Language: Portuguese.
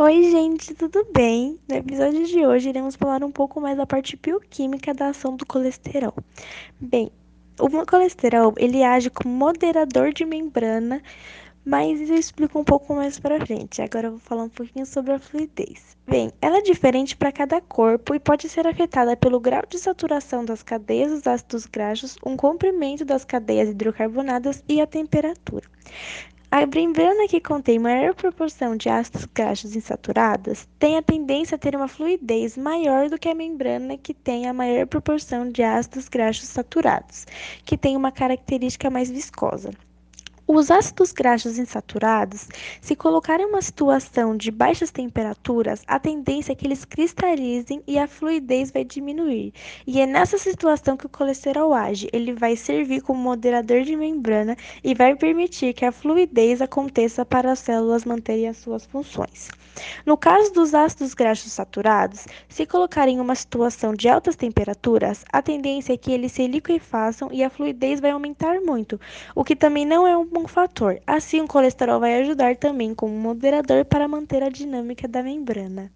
Oi, gente, tudo bem? No episódio de hoje iremos falar um pouco mais da parte bioquímica da ação do colesterol. Bem, o colesterol ele age como moderador de membrana, mas eu explico um pouco mais para frente. Agora eu vou falar um pouquinho sobre a fluidez. Bem, ela é diferente para cada corpo e pode ser afetada pelo grau de saturação das cadeias dos ácidos graxos, um comprimento das cadeias hidrocarbonadas e a temperatura. A membrana que contém maior proporção de ácidos graxos insaturados tem a tendência a ter uma fluidez maior do que a membrana que tem a maior proporção de ácidos graxos saturados, que tem uma característica mais viscosa. Os ácidos graxos insaturados, se colocarem em uma situação de baixas temperaturas, a tendência é que eles cristalizem e a fluidez vai diminuir. E é nessa situação que o colesterol age. Ele vai servir como moderador de membrana e vai permitir que a fluidez aconteça para as células manterem as suas funções. No caso dos ácidos graxos saturados, se colocarem em uma situação de altas temperaturas, a tendência é que eles se liquefaçam e a fluidez vai aumentar muito, o que também não é um bom fator. Assim, o colesterol vai ajudar também como moderador para manter a dinâmica da membrana.